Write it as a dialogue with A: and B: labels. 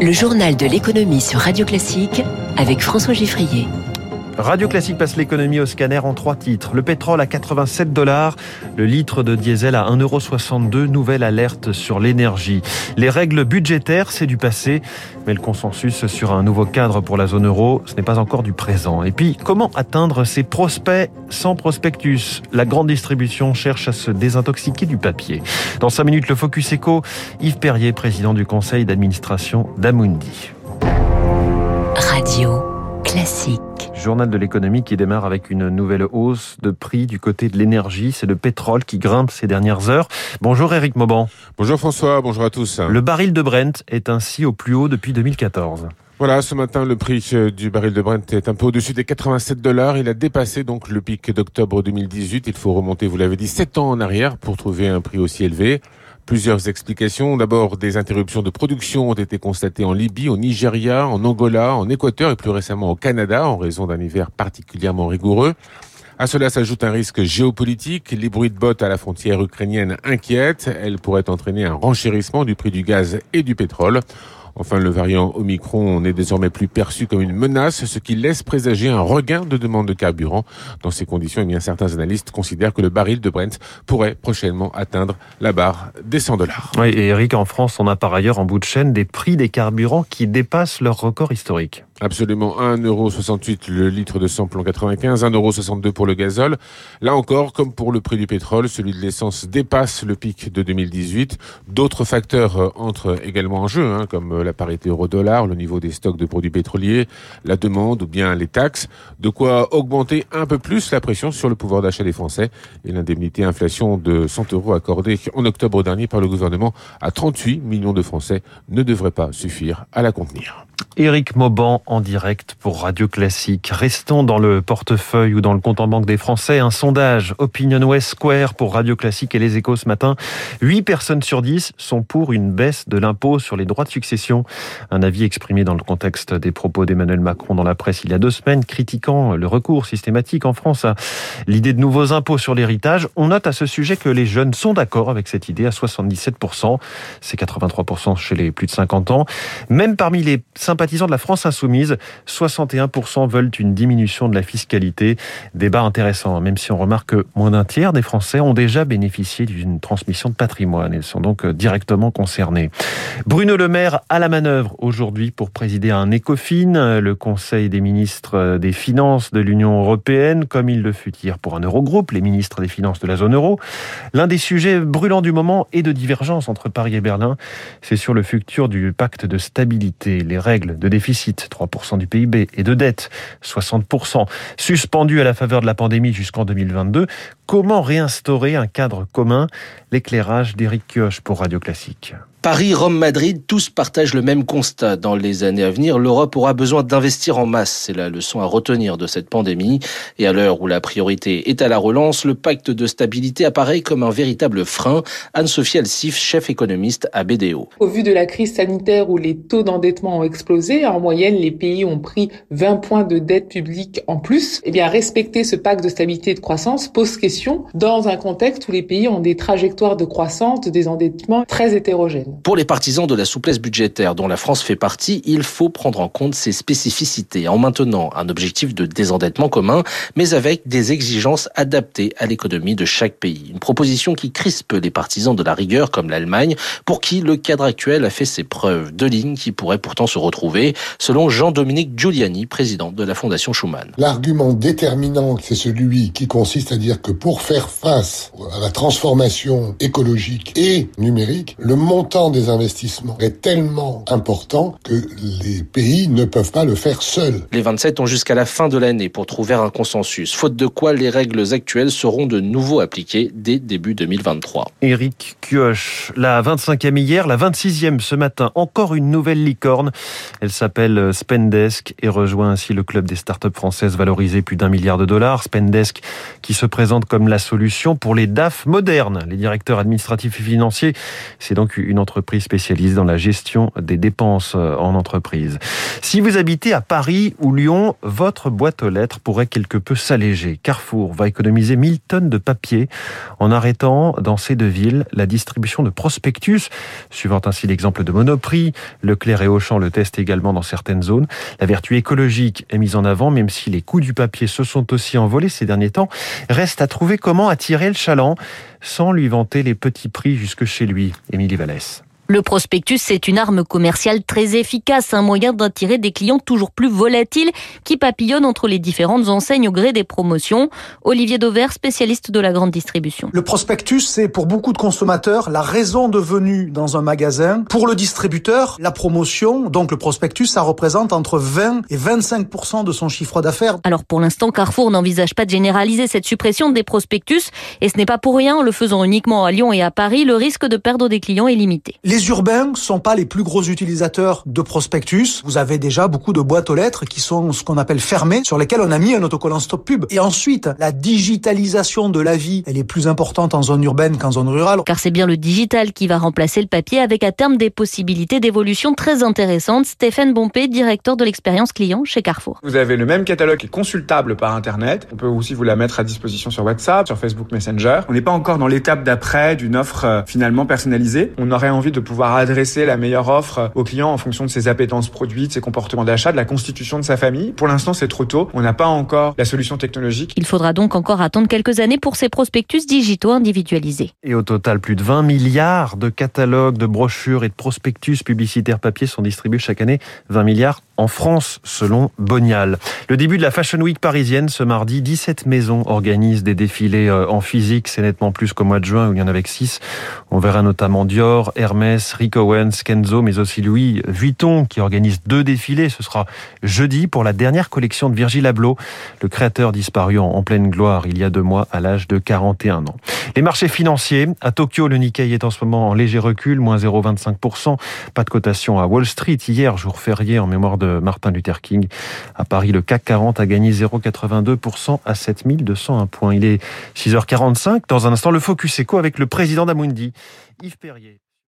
A: Le journal de l'économie sur Radio Classique avec François Giffrier.
B: Radio Classique passe l'économie au scanner en trois titres. Le pétrole à 87 dollars, le litre de diesel à 1,62€, nouvelle alerte sur l'énergie. Les règles budgétaires, c'est du passé, mais le consensus sur un nouveau cadre pour la zone euro, ce n'est pas encore du présent. Et puis, comment atteindre ces prospects sans prospectus? La grande distribution cherche à se désintoxiquer du papier. Dans cinq minutes, le Focus Eco, Yves Perrier, président du conseil d'administration d'Amundi.
A: Radio Classique.
B: Journal de l'économie qui démarre avec une nouvelle hausse de prix du côté de l'énergie. C'est le pétrole qui grimpe ces dernières heures. Bonjour Eric Mauban.
C: Bonjour François, bonjour à tous.
B: Le baril de Brent est ainsi au plus haut depuis 2014.
C: Voilà, ce matin, le prix euh, du baril de Brent est un peu au-dessus des 87 dollars. Il a dépassé donc le pic d'octobre 2018. Il faut remonter, vous l'avez dit, 7 ans en arrière pour trouver un prix aussi élevé. Plusieurs explications. D'abord, des interruptions de production ont été constatées en Libye, au Nigeria, en Angola, en Équateur et plus récemment au Canada en raison d'un hiver particulièrement rigoureux. À cela s'ajoute un risque géopolitique. Les bruits de bottes à la frontière ukrainienne inquiètent. Elles pourraient entraîner un renchérissement du prix du gaz et du pétrole. Enfin, le variant Omicron n'est désormais plus perçu comme une menace, ce qui laisse présager un regain de demande de carburant. Dans ces conditions, eh bien, certains analystes considèrent que le baril de Brent pourrait prochainement atteindre la barre des 100 dollars.
B: Oui, et Eric, en France, on a par ailleurs en bout de chaîne des prix des carburants qui dépassent leur record historique.
C: Absolument, 1,68€ le litre de samplon 95, 1,62€ pour le gazole. Là encore, comme pour le prix du pétrole, celui de l'essence dépasse le pic de 2018. D'autres facteurs euh, entrent également en jeu, hein, comme euh, la parité euro-dollar, le niveau des stocks de produits pétroliers, la demande ou bien les taxes. De quoi augmenter un peu plus la pression sur le pouvoir d'achat des Français. Et l'indemnité inflation de 100 euros accordée en octobre dernier par le gouvernement à 38 millions de Français ne devrait pas suffire à la contenir.
B: Éric Mauban en direct pour Radio Classique. Restons dans le portefeuille ou dans le compte en banque des Français. Un sondage Opinion West Square pour Radio Classique et les échos ce matin. 8 personnes sur 10 sont pour une baisse de l'impôt sur les droits de succession. Un avis exprimé dans le contexte des propos d'Emmanuel Macron dans la presse il y a deux semaines, critiquant le recours systématique en France à l'idée de nouveaux impôts sur l'héritage. On note à ce sujet que les jeunes sont d'accord avec cette idée à 77%. C'est 83% chez les plus de 50 ans. Même parmi les sympathisants de la France insoumise, 61% veulent une diminution de la fiscalité. Débat intéressant, même si on remarque que moins d'un tiers des Français ont déjà bénéficié d'une transmission de patrimoine. Ils sont donc directement concernés. Bruno Le Maire à la manœuvre aujourd'hui pour présider un ECOFIN, le Conseil des ministres des Finances de l'Union européenne, comme il le fut hier pour un Eurogroupe, les ministres des Finances de la zone euro. L'un des sujets brûlants du moment et de divergence entre Paris et Berlin, c'est sur le futur du pacte de stabilité. Les règles de déficit, 3% du PIB, et de dette, 60%, suspendu à la faveur de la pandémie jusqu'en 2022. Comment réinstaurer un cadre commun? L'éclairage d'Éric Kioch pour Radio Classique.
D: Paris, Rome, Madrid, tous partagent le même constat. Dans les années à venir, l'Europe aura besoin d'investir en masse. C'est la leçon à retenir de cette pandémie. Et à l'heure où la priorité est à la relance, le pacte de stabilité apparaît comme un véritable frein. Anne-Sophie Alsif, chef économiste à BDO.
E: Au vu de la crise sanitaire où les taux d'endettement ont explosé, en moyenne, les pays ont pris 20 points de dette publique en plus. Eh bien, respecter ce pacte de stabilité et de croissance pose question dans un contexte où les pays ont des trajectoires de croissance, de désendettement très hétérogènes.
D: Pour les partisans de la souplesse budgétaire dont la France fait partie, il faut prendre en compte ses spécificités en maintenant un objectif de désendettement commun, mais avec des exigences adaptées à l'économie de chaque pays. Une proposition qui crispe les partisans de la rigueur comme l'Allemagne, pour qui le cadre actuel a fait ses preuves. Deux lignes qui pourraient pourtant se retrouver, selon Jean-Dominique Giuliani, président de la Fondation Schuman.
F: L'argument déterminant, c'est celui qui consiste à dire que pour faire face à la transformation écologique et numérique, le montant des investissements est tellement important que les pays ne peuvent pas le faire seuls.
D: Les 27 ont jusqu'à la fin de l'année pour trouver un consensus, faute de quoi les règles actuelles seront de nouveau appliquées dès début 2023.
B: Éric Kioch, la 25e hier, la 26e ce matin, encore une nouvelle licorne. Elle s'appelle Spen Spendesk et rejoint ainsi le club des startups françaises valorisées plus d'un milliard de dollars. Spendesk qui se présente comme la solution pour les DAF modernes, les directeurs administratifs et financiers. C'est donc une entreprise spécialisée dans la gestion des dépenses euh, en entreprise. Si vous habitez à Paris ou Lyon, votre boîte aux lettres pourrait quelque peu s'alléger. Carrefour va économiser 1000 tonnes de papier en arrêtant dans ces deux villes la distribution de prospectus, suivant ainsi l'exemple de Monoprix. Leclerc et Auchan le testent également dans certaines zones. La vertu écologique est mise en avant, même si les coûts du papier se sont aussi envolés ces derniers temps. Reste à trouver comment attirer le chaland sans lui vanter les petits prix jusque chez lui. Émilie Vallès.
G: Le prospectus, c'est une arme commerciale très efficace, un moyen d'attirer des clients toujours plus volatiles qui papillonnent entre les différentes enseignes au gré des promotions. Olivier Dauvert, spécialiste de la grande distribution.
H: Le prospectus, c'est pour beaucoup de consommateurs la raison de venue dans un magasin. Pour le distributeur, la promotion, donc le prospectus, ça représente entre 20 et 25% de son chiffre d'affaires.
G: Alors pour l'instant, Carrefour n'envisage pas de généraliser cette suppression des prospectus et ce n'est pas pour rien en le faisant uniquement à Lyon et à Paris, le risque de perdre des clients est limité.
H: Les urbains sont pas les plus gros utilisateurs de prospectus. Vous avez déjà beaucoup de boîtes aux lettres qui sont ce qu'on appelle fermées, sur lesquelles on a mis un autocollant stop pub. Et ensuite, la digitalisation de la vie, elle est plus importante en zone urbaine qu'en zone rurale.
G: Car c'est bien le digital qui va remplacer le papier avec à terme des possibilités d'évolution très intéressantes. Stéphane Bompé, directeur de l'expérience client chez Carrefour.
I: Vous avez le même catalogue qui est consultable par Internet. On peut aussi vous la mettre à disposition sur WhatsApp, sur Facebook Messenger. On n'est pas encore dans l'étape d'après d'une offre euh, finalement personnalisée. On aurait envie de pouvoir adresser la meilleure offre au client en fonction de ses appétences produits, de ses comportements d'achat, de la constitution de sa famille. Pour l'instant, c'est trop tôt. On n'a pas encore la solution technologique.
G: Il faudra donc encore attendre quelques années pour ces prospectus digitaux individualisés.
B: Et au total, plus de 20 milliards de catalogues, de brochures et de prospectus publicitaires papier sont distribués chaque année. 20 milliards en France, selon Bonial. Le début de la Fashion Week parisienne, ce mardi, 17 maisons organisent des défilés euh, en physique. C'est nettement plus qu'au mois de juin où il y en avait 6. On verra notamment Dior, Hermès, Rick Owens, Kenzo, mais aussi Louis Vuitton qui organise deux défilés. Ce sera jeudi pour la dernière collection de Virgil Abloh, le créateur disparu en pleine gloire il y a deux mois à l'âge de 41 ans. Les marchés financiers. À Tokyo, le Nikkei est en ce moment en léger recul, moins 0,25%. Pas de cotation à Wall Street hier, jour férié en mémoire de Martin Luther King. À Paris, le CAC 40 a gagné 0,82% à 7201 points. Il est 6h45. Dans un instant, le Focus Eco avec le président d'Amundi, Yves Perrier.